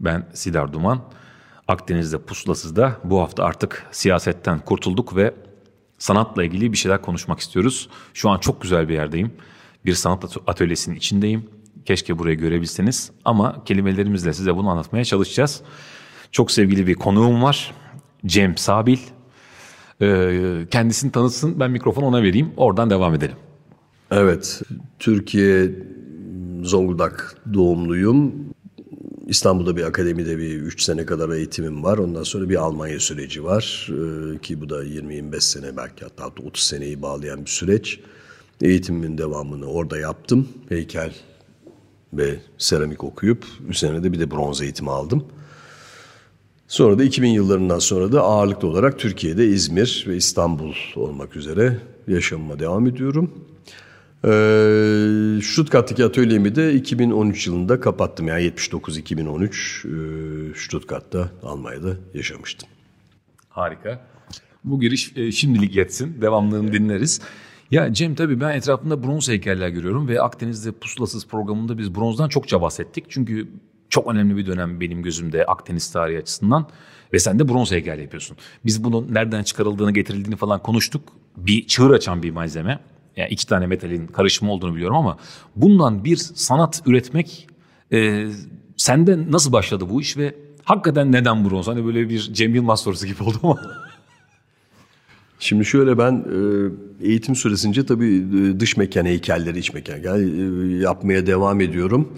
Ben Sidar Duman. Akdeniz'de pusulasızda bu hafta artık siyasetten kurtulduk ve sanatla ilgili bir şeyler konuşmak istiyoruz. Şu an çok güzel bir yerdeyim. Bir sanat atölyesinin içindeyim. Keşke burayı görebilseniz ama kelimelerimizle size bunu anlatmaya çalışacağız. Çok sevgili bir konuğum var. Cem Sabil. Ee, kendisini tanıtsın ben mikrofonu ona vereyim oradan devam edelim. Evet Türkiye Zonguldak doğumluyum. İstanbul'da bir akademide bir 3 sene kadar eğitimim var. Ondan sonra bir Almanya süreci var. Ee, ki bu da 20-25 sene belki hatta 30 seneyi bağlayan bir süreç. Eğitimimin devamını orada yaptım. Heykel ve seramik okuyup üzerine de bir de bronz eğitimi aldım. Sonra da 2000 yıllarından sonra da ağırlıklı olarak Türkiye'de İzmir ve İstanbul olmak üzere yaşamıma devam ediyorum. Ee, Stuttgart'taki atölyemi de 2013 yılında kapattım. Yani 79-2013 e, Stuttgart'ta Almanya'da yaşamıştım. Harika. Bu giriş e, şimdilik yetsin. Devamlılığını dinleriz. Ya Cem tabii ben etrafında bronz heykeller görüyorum ve Akdeniz'de Pusulasız programında biz bronzdan çokça bahsettik. Çünkü çok önemli bir dönem benim gözümde Akdeniz tarihi açısından ve sen de bronz heykel yapıyorsun. Biz bunun nereden çıkarıldığını, getirildiğini falan konuştuk. Bir çığır açan bir malzeme. Yani iki tane metalin karışımı olduğunu biliyorum ama bundan bir sanat üretmek e, sende nasıl başladı bu iş ve hakikaten neden bronz? Hani böyle bir Cem Yılmaz sorusu gibi oldu ama. Şimdi şöyle ben e, eğitim süresince tabii e, dış mekan heykelleri, iç mekan yani e, yapmaya devam ediyorum.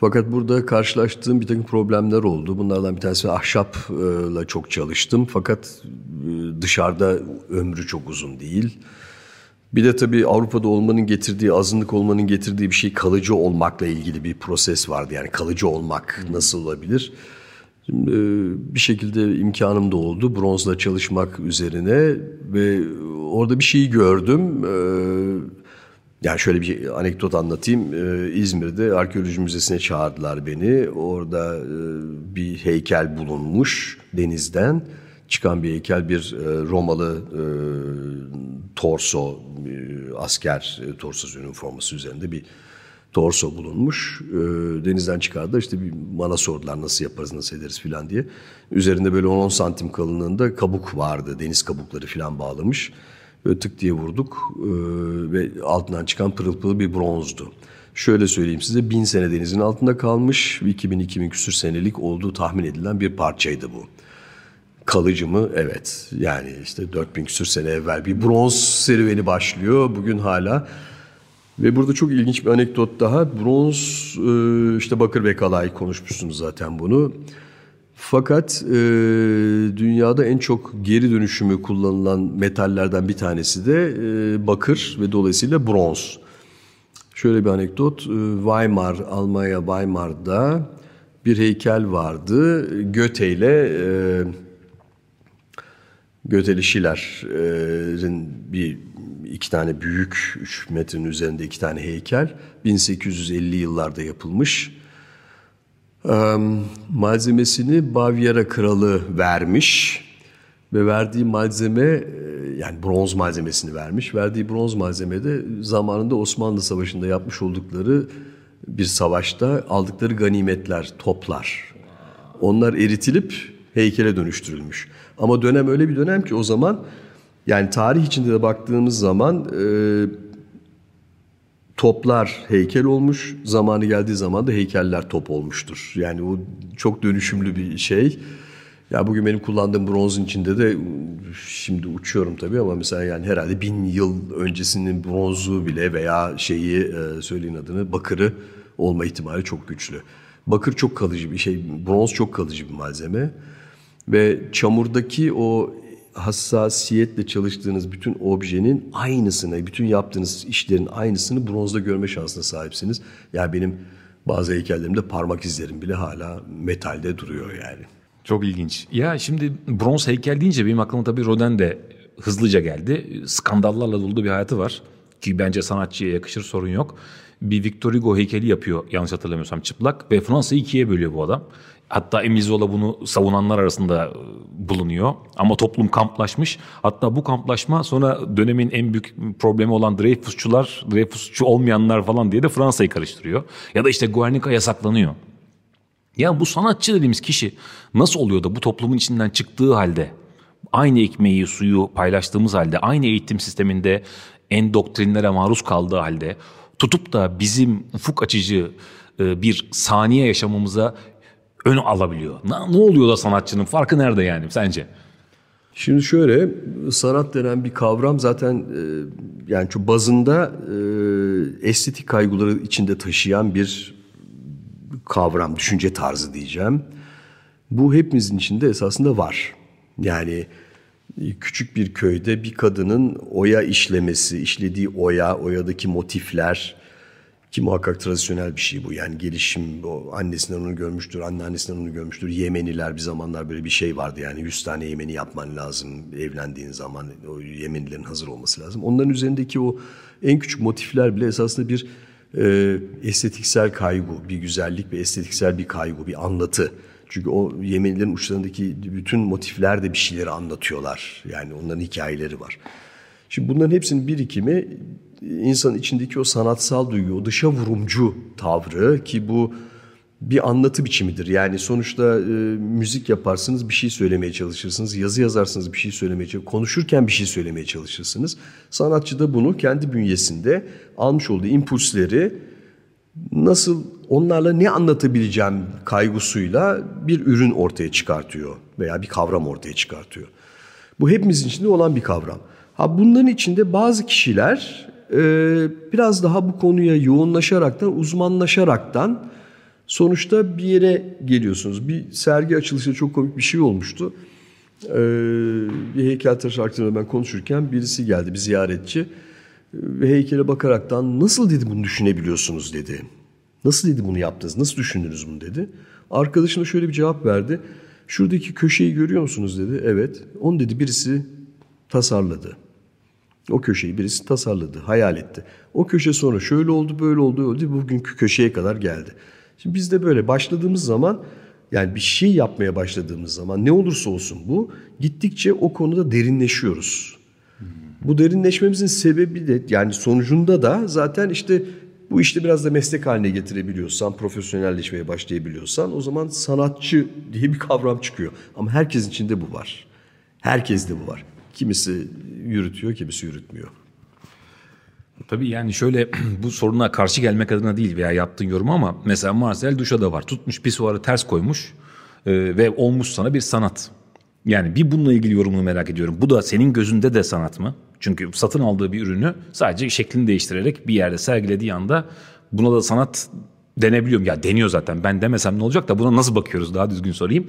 Fakat burada karşılaştığım bir takım problemler oldu. Bunlardan bir tanesi ahşapla çok çalıştım. Fakat dışarıda ömrü çok uzun değil. Bir de tabii Avrupa'da olmanın getirdiği, azınlık olmanın getirdiği bir şey kalıcı olmakla ilgili bir proses vardı. Yani kalıcı olmak nasıl olabilir? Şimdi bir şekilde imkanım da oldu bronzla çalışmak üzerine ve orada bir şeyi gördüm. Yani şöyle bir anekdot anlatayım. İzmir'de arkeoloji müzesine çağırdılar beni. Orada bir heykel bulunmuş denizden çıkan bir heykel bir Romalı torso asker torso üniforması üzerinde bir torso bulunmuş. E, denizden çıkardı işte bir bana sordular nasıl yaparız nasıl ederiz filan diye. Üzerinde böyle 10 santim kalınlığında kabuk vardı deniz kabukları filan bağlamış. Böyle tık diye vurduk e, ve altından çıkan pırıl pırıl bir bronzdu. Şöyle söyleyeyim size bin sene denizin altında kalmış 2000-2000 küsür senelik olduğu tahmin edilen bir parçaydı bu. Kalıcı mı? Evet. Yani işte 4000 küsür sene evvel bir bronz serüveni başlıyor. Bugün hala ve burada çok ilginç bir anekdot daha. Bronz, e, işte Bakır ve Kalay konuşmuşsunuz zaten bunu. Fakat e, dünyada en çok geri dönüşümü kullanılan metallerden bir tanesi de e, bakır ve dolayısıyla bronz. Şöyle bir anekdot. Weimar, Almanya Weimar'da bir heykel vardı. Göte ile e, Göteli Schiller'in bir iki tane büyük, üç metrenin üzerinde iki tane heykel. 1850 yıllarda yapılmış. malzemesini Bavyera kralı vermiş ve verdiği malzeme yani bronz malzemesini vermiş. Verdiği bronz malzemede zamanında Osmanlı Savaşı'nda yapmış oldukları bir savaşta aldıkları ganimetler, toplar. Onlar eritilip heykele dönüştürülmüş. Ama dönem öyle bir dönem ki o zaman yani tarih içinde de baktığımız zaman e, toplar heykel olmuş. Zamanı geldiği zaman da heykeller top olmuştur. Yani o çok dönüşümlü bir şey. Ya bugün benim kullandığım bronzun içinde de şimdi uçuyorum tabii ama mesela yani herhalde bin yıl öncesinin bronzu bile veya şeyi e, söyleyin adını bakırı olma ihtimali çok güçlü. Bakır çok kalıcı bir şey, bronz çok kalıcı bir malzeme. Ve çamurdaki o hassasiyetle çalıştığınız bütün objenin aynısını, bütün yaptığınız işlerin aynısını bronzda görme şansına sahipsiniz. Yani benim Bazı heykellerimde parmak izlerim bile hala metalde duruyor yani. Çok ilginç. Ya şimdi bronz heykel deyince benim aklıma tabii Rodin de hızlıca geldi. Skandallarla dolu bir hayatı var. Ki bence sanatçıya yakışır sorun yok. Bir Victor Hugo heykeli yapıyor yanlış hatırlamıyorsam çıplak. Ve Fransa'yı ikiye bölüyor bu adam. Hatta Emile Zola bunu savunanlar arasında e, bulunuyor. Ama toplum kamplaşmış. Hatta bu kamplaşma sonra dönemin en büyük problemi olan Dreyfusçular, Dreyfusçu olmayanlar falan diye de Fransa'yı karıştırıyor. Ya da işte Guernica yasaklanıyor. Ya bu sanatçı dediğimiz kişi nasıl oluyor da bu toplumun içinden çıktığı halde aynı ekmeği, suyu paylaştığımız halde aynı eğitim sisteminde endoktrinlere maruz kaldığı halde tutup da bizim ufuk açıcı e, bir saniye yaşamımıza ön alabiliyor. Ne, ne oluyor da sanatçının farkı nerede yani sence? Şimdi şöyle sanat denen bir kavram zaten e, yani şu bazında e, estetik kaygıları içinde taşıyan bir kavram, düşünce tarzı diyeceğim. Bu hepimizin içinde esasında var. Yani küçük bir köyde bir kadının oya işlemesi, işlediği oya, oyadaki motifler ki muhakkak tradisyonel bir şey bu. Yani gelişim, o annesinden onu görmüştür, anneannesinden onu görmüştür. Yemeniler bir zamanlar böyle bir şey vardı yani 100 tane Yemeni yapman lazım evlendiğin zaman. O Yemenilerin hazır olması lazım. Onların üzerindeki o en küçük motifler bile esasında bir e, estetiksel kaygı, bir güzellik ve estetiksel bir kaygı, bir anlatı. Çünkü o Yemenilerin uçlarındaki bütün motifler de bir şeyleri anlatıyorlar. Yani onların hikayeleri var. Şimdi bunların hepsinin birikimi insanın içindeki o sanatsal duygu, o dışa vurumcu tavrı ki bu bir anlatı biçimidir. Yani sonuçta e, müzik yaparsınız, bir şey söylemeye çalışırsınız. Yazı yazarsınız, bir şey söylemeye çalışırsınız. Konuşurken bir şey söylemeye çalışırsınız. Sanatçı da bunu kendi bünyesinde almış olduğu impulsleri nasıl onlarla ne anlatabileceğim kaygısıyla bir ürün ortaya çıkartıyor veya bir kavram ortaya çıkartıyor. Bu hepimizin içinde olan bir kavram. Ha bunların içinde bazı kişiler e, biraz daha bu konuya yoğunlaşaraktan, uzmanlaşaraktan sonuçta bir yere geliyorsunuz. Bir sergi açılışında çok komik bir şey olmuştu. Ee, bir heykeltıraş hakkında ben konuşurken birisi geldi, bir ziyaretçi. Ve heykele bakaraktan nasıl dedi bunu düşünebiliyorsunuz dedi. Nasıl dedi bunu yaptınız, nasıl düşündünüz bunu dedi. Arkadaşına şöyle bir cevap verdi. Şuradaki köşeyi görüyor musunuz dedi. Evet. Onu dedi birisi tasarladı. O köşeyi birisi tasarladı, hayal etti. O köşe sonra şöyle oldu, böyle oldu, öyle bugünkü köşeye kadar geldi. Şimdi biz de böyle başladığımız zaman yani bir şey yapmaya başladığımız zaman ne olursa olsun bu gittikçe o konuda derinleşiyoruz. Bu derinleşmemizin sebebi de yani sonucunda da zaten işte bu işte biraz da meslek haline getirebiliyorsan, profesyonelleşmeye başlayabiliyorsan o zaman sanatçı diye bir kavram çıkıyor. Ama herkesin içinde bu var. Herkeste bu var. Kimisi yürütüyor, kimisi yürütmüyor. Tabii yani şöyle bu soruna karşı gelmek adına değil veya yaptığın yorum ama mesela Marcel da var. Tutmuş pisuarı ters koymuş e, ve olmuş sana bir sanat. Yani bir bununla ilgili yorumunu merak ediyorum. Bu da senin gözünde de sanat mı? Çünkü satın aldığı bir ürünü sadece şeklini değiştirerek bir yerde sergilediği anda buna da sanat denebiliyorum. Ya deniyor zaten ben demesem ne olacak da buna nasıl bakıyoruz daha düzgün sorayım.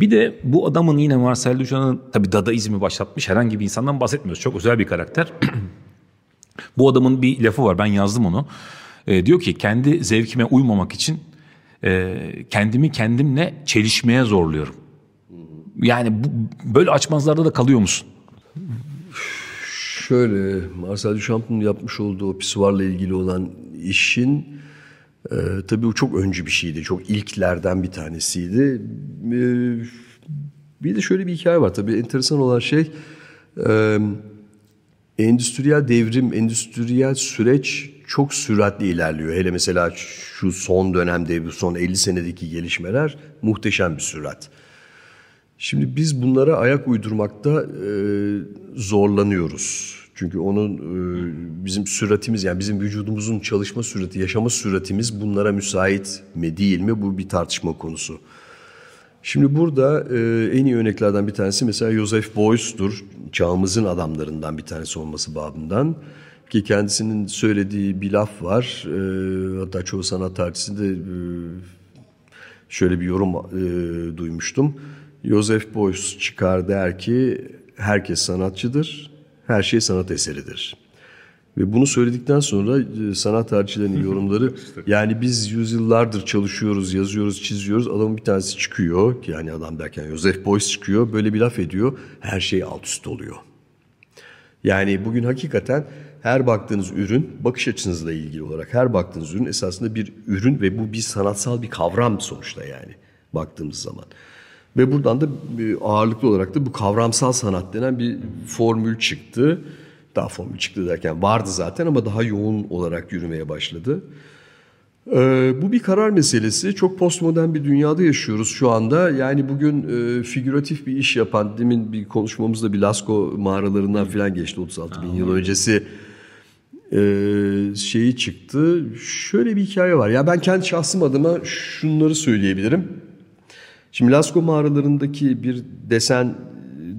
Bir de bu adamın yine Marcel Duchamp'ın tabii dadaizmi başlatmış herhangi bir insandan bahsetmiyoruz. Çok özel bir karakter. bu adamın bir lafı var ben yazdım onu. E, diyor ki kendi zevkime uymamak için e, kendimi kendimle çelişmeye zorluyorum. Yani bu, böyle açmazlarda da kalıyor musun? Şöyle Marcel Duchamp'ın yapmış olduğu o pisuarla ilgili olan işin e, tabii o çok öncü bir şeydi. Çok ilklerden bir tanesiydi. E, bir de şöyle bir hikaye var tabii enteresan olan şey e, endüstriyel devrim, endüstriyel süreç çok süratli ilerliyor. Hele mesela şu son dönemde, bu son 50 senedeki gelişmeler muhteşem bir sürat. Şimdi biz bunlara ayak uydurmakta e, zorlanıyoruz. Çünkü onun e, bizim süratimiz yani bizim vücudumuzun çalışma sürati, yaşama süratimiz bunlara müsait mi değil mi bu bir tartışma konusu. Şimdi burada e, en iyi örneklerden bir tanesi mesela Joseph Beuys'tur. Çağımızın adamlarından bir tanesi olması babından. Ki kendisinin söylediği bir laf var. Hatta çoğu sanat tarihçisinde e, şöyle bir yorum duymuştum. Joseph Beuys çıkar der ki herkes sanatçıdır, her şey sanat eseridir. Ve bunu söyledikten sonra e, sanat tarihçilerinin yorumları yani biz yüzyıllardır çalışıyoruz, yazıyoruz, çiziyoruz. Adamın bir tanesi çıkıyor. Yani adam derken Joseph Beuys çıkıyor. Böyle bir laf ediyor. Her şey alt üst oluyor. Yani bugün hakikaten her baktığınız ürün bakış açınızla ilgili olarak her baktığınız ürün esasında bir ürün ve bu bir sanatsal bir kavram sonuçta yani baktığımız zaman. Ve buradan da e, ağırlıklı olarak da bu kavramsal sanat denen bir formül çıktı. Daha formül çıktı derken vardı zaten ama daha yoğun olarak yürümeye başladı. Ee, bu bir karar meselesi. Çok postmodern bir dünyada yaşıyoruz şu anda. Yani bugün e, figüratif bir iş yapan, demin bir konuşmamızda bir Lascaux mağaralarından falan geçti 36 bin yıl öncesi e, şeyi çıktı. Şöyle bir hikaye var. Ya ben kendi şahsım adıma şunları söyleyebilirim. Şimdi Lascaux mağaralarındaki bir desen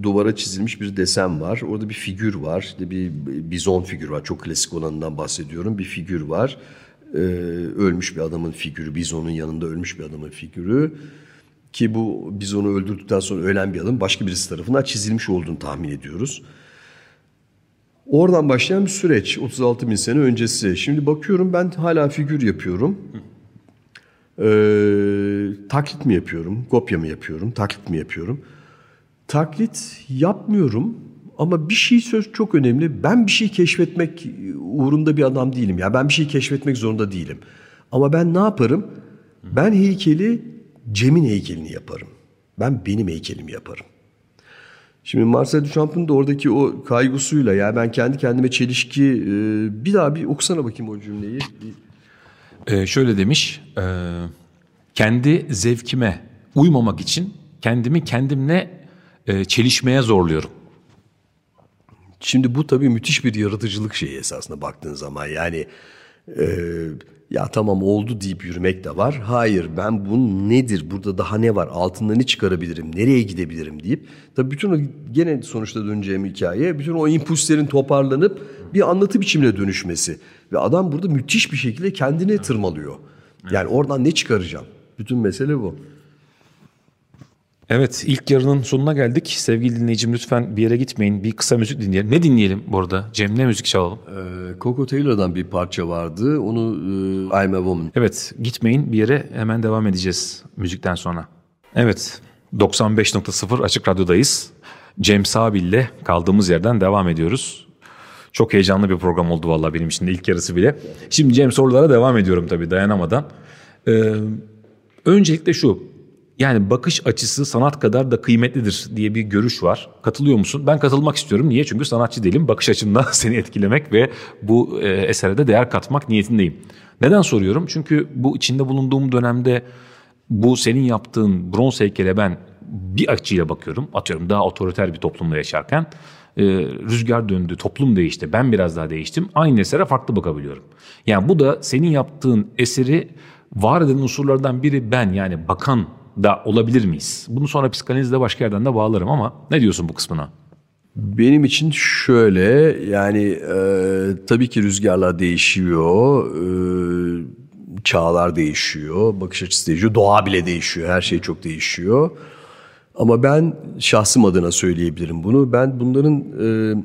duvara çizilmiş bir desen var. Orada bir figür var. İşte bir bizon figür var. Çok klasik olanından bahsediyorum. Bir figür var. Ee, ölmüş bir adamın figürü. Bizonun yanında ölmüş bir adamın figürü. Ki bu bizonu öldürdükten sonra ölen bir adam başka birisi tarafından çizilmiş olduğunu tahmin ediyoruz. Oradan başlayan bir süreç 36 bin sene öncesi. Şimdi bakıyorum ben hala figür yapıyorum. Ee, taklit mi yapıyorum, kopya mı yapıyorum, taklit mi yapıyorum? Taklit yapmıyorum ama bir şey söz çok önemli. Ben bir şey keşfetmek uğrunda bir adam değilim. Ya ben bir şey keşfetmek zorunda değilim. Ama ben ne yaparım? Ben heykeli Cem'in heykelini yaparım. Ben benim heykelimi yaparım. Şimdi Marcel Duchamp'ın da oradaki o kaygısıyla ya ben kendi kendime çelişki e, bir daha bir okusana bakayım o cümleyi. Ee, şöyle demiş, e, kendi zevkime uymamak için kendimi kendimle e, çelişmeye zorluyorum. Şimdi bu tabii müthiş bir yaratıcılık şeyi esasında baktığın zaman. Yani e, ya tamam oldu deyip yürümek de var. Hayır ben bu nedir, burada daha ne var, altında ne çıkarabilirim, nereye gidebilirim deyip. Tabii bütün o gene sonuçta döneceğim hikaye, bütün o impulslerin toparlanıp bir anlatı biçimine dönüşmesi. Ve adam burada müthiş bir şekilde kendine tırmalıyor. Yani oradan ne çıkaracağım? Bütün mesele bu. Evet ilk yarının sonuna geldik. Sevgili dinleyicim lütfen bir yere gitmeyin. Bir kısa müzik dinleyelim. Ne dinleyelim bu arada? Cem ne müzik çalalım? Ee, Coco Taylor'dan bir parça vardı. Onu e, I'm a Woman. Evet gitmeyin bir yere hemen devam edeceğiz müzikten sonra. Evet 95.0 Açık Radyo'dayız. Cem Sabil ile kaldığımız yerden devam ediyoruz. Çok heyecanlı bir program oldu vallahi benim için de ilk yarısı bile. Şimdi Cem sorulara devam ediyorum tabii dayanamadan. Ee, öncelikle şu yani bakış açısı sanat kadar da kıymetlidir diye bir görüş var. Katılıyor musun? Ben katılmak istiyorum. Niye? Çünkü sanatçı değilim. Bakış açımdan seni etkilemek ve bu e, esere de değer katmak niyetindeyim. Neden soruyorum? Çünkü bu içinde bulunduğum dönemde bu senin yaptığın bronz heykele ben bir açıyla bakıyorum. Atıyorum daha otoriter bir toplumda yaşarken e, rüzgar döndü, toplum değişti, ben biraz daha değiştim. Aynı esere farklı bakabiliyorum. Yani bu da senin yaptığın eseri var eden unsurlardan biri ben yani bakan da olabilir miyiz? Bunu sonra psikanalizde başka yerden de bağlarım ama ne diyorsun bu kısmına? Benim için şöyle yani e, tabii ki rüzgarlar değişiyor, e, çağlar değişiyor, bakış açısı değişiyor, doğa bile değişiyor, her şey çok değişiyor. Ama ben şahsım adına söyleyebilirim bunu. Ben bunların e,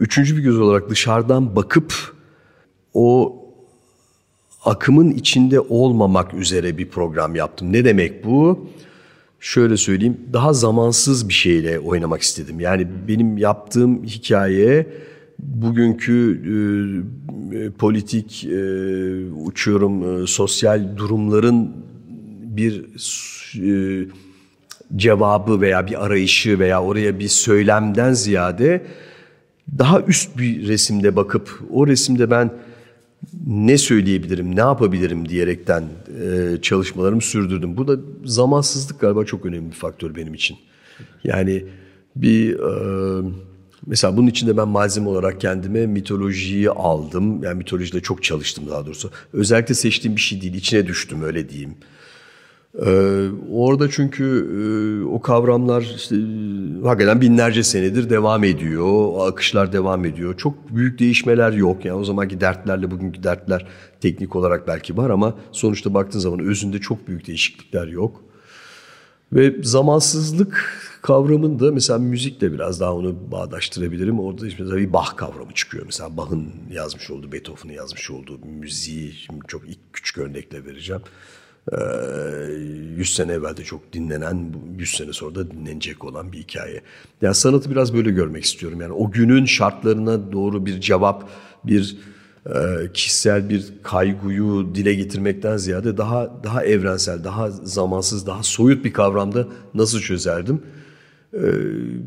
üçüncü bir göz olarak dışarıdan bakıp o akımın içinde olmamak üzere bir program yaptım. Ne demek bu? Şöyle söyleyeyim, daha zamansız bir şeyle oynamak istedim. Yani benim yaptığım hikaye bugünkü e, politik e, uçuyorum e, sosyal durumların bir e, cevabı veya bir arayışı veya oraya bir söylemden ziyade daha üst bir resimde bakıp o resimde ben ne söyleyebilirim, ne yapabilirim diyerekten e, çalışmalarımı sürdürdüm. Bu da zamansızlık galiba çok önemli bir faktör benim için. Yani bir e, mesela bunun içinde ben malzeme olarak kendime mitolojiyi aldım. Yani mitolojide çok çalıştım daha doğrusu. Özellikle seçtiğim bir şey değil, içine düştüm öyle diyeyim. Ee, orada çünkü e, o kavramlar işte hakikaten binlerce senedir devam ediyor. Akışlar devam ediyor. Çok büyük değişmeler yok. Yani o zamanki dertlerle bugünkü dertler teknik olarak belki var ama sonuçta baktığın zaman özünde çok büyük değişiklikler yok. Ve zamansızlık kavramında mesela müzikle biraz daha onu bağdaştırabilirim. Orada işte mesela bir Bach kavramı çıkıyor. Mesela Bach'ın yazmış olduğu, Beethoven'ın yazmış olduğu müziği şimdi çok küçük örnekle vereceğim. Ee, 100 sene evvel de çok dinlenen, 100 sene sonra da dinlenecek olan bir hikaye. Yani sanatı biraz böyle görmek istiyorum. Yani o günün şartlarına doğru bir cevap, bir e, kişisel bir kaygıyı dile getirmekten ziyade daha daha evrensel, daha zamansız, daha soyut bir kavramda nasıl çözerdim? E,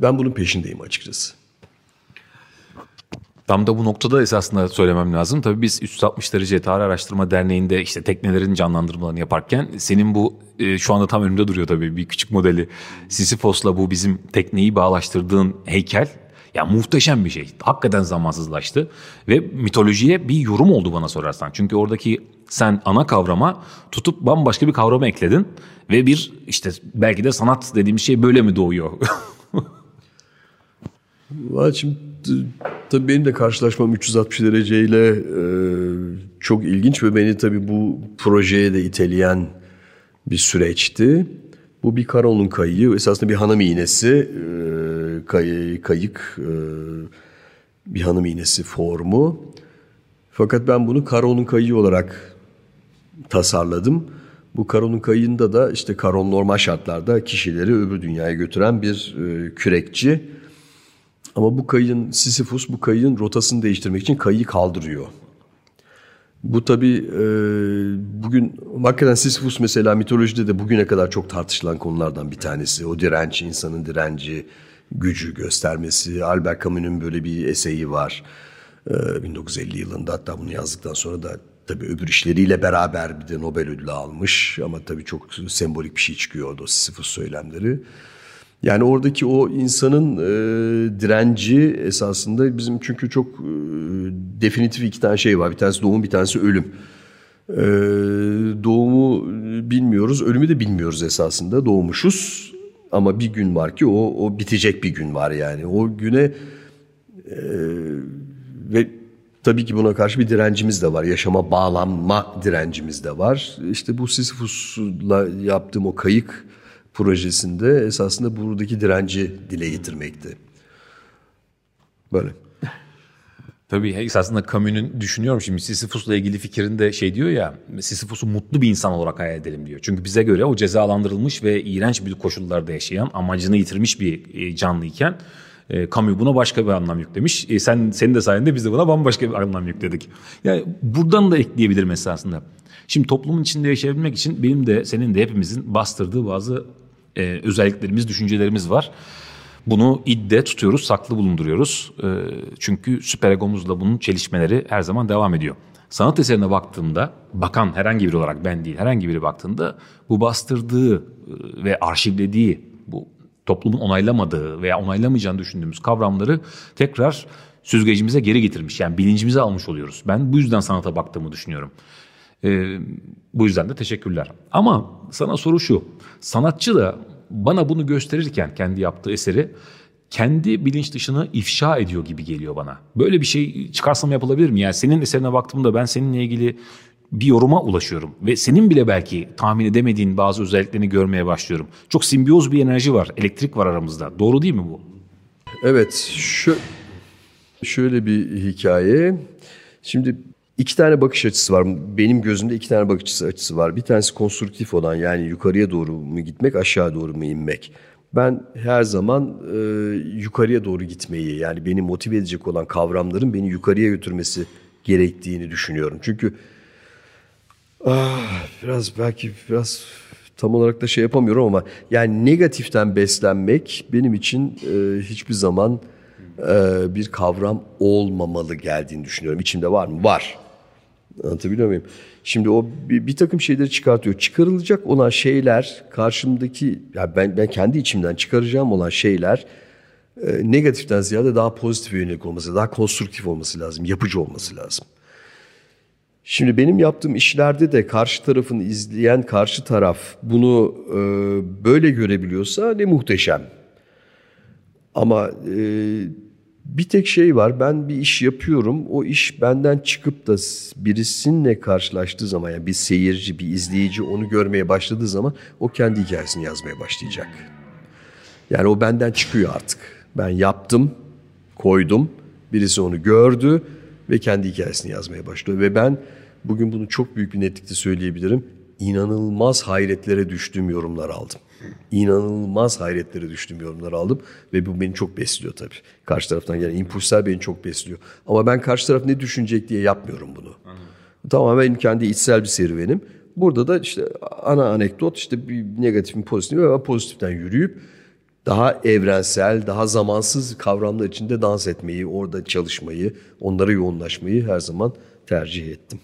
ben bunun peşindeyim açıkçası. Tam da bu noktada esasında söylemem lazım. Tabii biz 360 derece tarih araştırma derneğinde işte teknelerin canlandırmalarını yaparken senin bu e, şu anda tam önümde duruyor tabii bir küçük modeli. Sisyphos'la bu bizim tekneyi bağlaştırdığın heykel ya muhteşem bir şey. Hakikaten zamansızlaştı ve mitolojiye bir yorum oldu bana sorarsan. Çünkü oradaki sen ana kavrama tutup bambaşka bir kavramı ekledin ve bir işte belki de sanat dediğimiz şey böyle mi doğuyor? Valla şimdi tabii benim de karşılaşmam 360 dereceyle e, çok ilginç ve beni tabii bu projeye de iteleyen bir süreçti. Bu bir Karon'un kayığı, esasında bir hanım iğnesi, e, kay, kayık, e, bir hanım iğnesi formu. Fakat ben bunu Karon'un kayığı olarak tasarladım. Bu Karon'un kayığında da işte Karon normal şartlarda kişileri öbür dünyaya götüren bir e, kürekçi. Ama bu kayığın Sisyphus bu kayığın rotasını değiştirmek için kayığı kaldırıyor. Bu tabi e, bugün hakikaten Sisyphus mesela mitolojide de bugüne kadar çok tartışılan konulardan bir tanesi. O direnç, insanın direnci, gücü göstermesi. Albert Camus'un böyle bir eseyi var. E, 1950 yılında hatta bunu yazdıktan sonra da tabi öbür işleriyle beraber bir de Nobel ödülü almış. Ama tabi çok sembolik bir şey çıkıyor orada Sisyphus söylemleri. Yani oradaki o insanın e, direnci esasında bizim çünkü çok e, definitif iki tane şey var. Bir tanesi doğum, bir tanesi ölüm. E, doğumu bilmiyoruz, ölümü de bilmiyoruz esasında. Doğmuşuz ama bir gün var ki o, o bitecek bir gün var yani. O güne e, ve tabii ki buna karşı bir direncimiz de var. Yaşama bağlanma direncimiz de var. İşte bu Sisyphus'la yaptığım o kayık projesinde esasında buradaki direnci dile getirmekti. Böyle. Tabii esasında Camus'un düşünüyorum şimdi Sisyphus'la ilgili fikrinde şey diyor ya Sisyphus'u mutlu bir insan olarak hayal edelim diyor. Çünkü bize göre o cezalandırılmış ve iğrenç bir koşullarda yaşayan amacını yitirmiş bir e, canlıyken e, Camus buna başka bir anlam yüklemiş. E, sen senin de sayende biz de buna bambaşka bir anlam yükledik. Yani buradan da ekleyebilirim esasında. Şimdi toplumun içinde yaşayabilmek için benim de senin de hepimizin bastırdığı bazı e, özelliklerimiz, düşüncelerimiz var. Bunu idde tutuyoruz, saklı bulunduruyoruz. E, çünkü süperegomuzla bunun çelişmeleri her zaman devam ediyor. Sanat eserine baktığımda, bakan herhangi biri olarak ben değil, herhangi biri baktığında bu bastırdığı e, ve arşivlediği, bu toplumun onaylamadığı veya onaylamayacağını düşündüğümüz kavramları tekrar süzgecimize geri getirmiş. Yani bilincimize almış oluyoruz. Ben bu yüzden sanata baktığımı düşünüyorum. E, bu yüzden de teşekkürler. Ama sana soru şu. Sanatçı da bana bunu gösterirken kendi yaptığı eseri kendi bilinç dışını ifşa ediyor gibi geliyor bana. Böyle bir şey çıkarsam yapılabilir mi? Yani senin eserine baktığımda ben seninle ilgili bir yoruma ulaşıyorum ve senin bile belki tahmin edemediğin bazı özelliklerini görmeye başlıyorum. Çok simbiyoz bir enerji var, elektrik var aramızda. Doğru değil mi bu? Evet, şu şöyle bir hikaye. Şimdi İki tane bakış açısı var. Benim gözümde iki tane bakış açısı var. Bir tanesi konstruktif olan yani yukarıya doğru mu gitmek, aşağı doğru mu inmek. Ben her zaman e, yukarıya doğru gitmeyi yani beni motive edecek olan kavramların beni yukarıya götürmesi gerektiğini düşünüyorum. Çünkü ah, biraz belki biraz tam olarak da şey yapamıyorum ama yani negatiften beslenmek benim için e, hiçbir zaman e, bir kavram olmamalı geldiğini düşünüyorum. İçimde var mı? Var. Anlatabiliyor muyum? Şimdi o bir, bir takım şeyleri çıkartıyor. Çıkarılacak olan şeyler karşımdaki ya ben ben kendi içimden çıkaracağım olan şeyler e, negatiften ziyade daha pozitif yönelik olması, daha konstruktif olması lazım, yapıcı olması lazım. Şimdi benim yaptığım işlerde de karşı tarafını izleyen karşı taraf bunu e, böyle görebiliyorsa ne muhteşem. Ama e, Bir tek şey var. Ben bir iş yapıyorum. O iş benden çıkıp da birisinle karşılaştığı zaman yani bir seyirci, bir izleyici onu görmeye başladığı zaman o kendi hikayesini yazmaya başlayacak. Yani o benden çıkıyor artık. Ben yaptım, koydum. Birisi onu gördü ve kendi hikayesini yazmaya başlıyor. Ve ben bugün bunu çok büyük bir netlikle söyleyebilirim. İnanılmaz hayretlere düştüğüm yorumlar aldım. İnanılmaz hayretlere düştüğüm yorumlar aldım. Ve bu beni çok besliyor tabii. Karşı taraftan gelen impulslar beni çok besliyor. Ama ben karşı taraf ne düşünecek diye yapmıyorum bunu. Tamamen benim kendi içsel bir serüvenim. Burada da işte ana anekdot işte bir negatifin pozitif ve pozitiften yürüyüp daha evrensel, daha zamansız kavramlar içinde dans etmeyi, orada çalışmayı, onlara yoğunlaşmayı her zaman tercih ettim.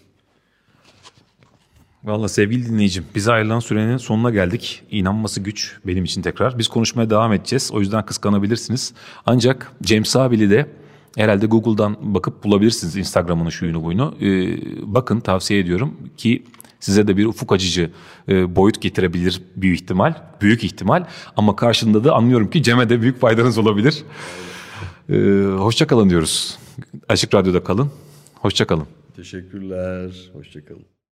Valla sevgili dinleyicim bize ayrılan sürenin sonuna geldik. İnanması güç benim için tekrar. Biz konuşmaya devam edeceğiz. O yüzden kıskanabilirsiniz. Ancak James Abili de herhalde Google'dan bakıp bulabilirsiniz Instagram'ını şuyunu buyunu. Ee, bakın tavsiye ediyorum ki size de bir ufuk açıcı e, boyut getirebilir büyük ihtimal. Büyük ihtimal ama karşında da anlıyorum ki Cem'e de büyük faydanız olabilir. Ee, hoşça kalın diyoruz. Açık Radyo'da kalın. Hoşça kalın. Teşekkürler. Hoşçakalın.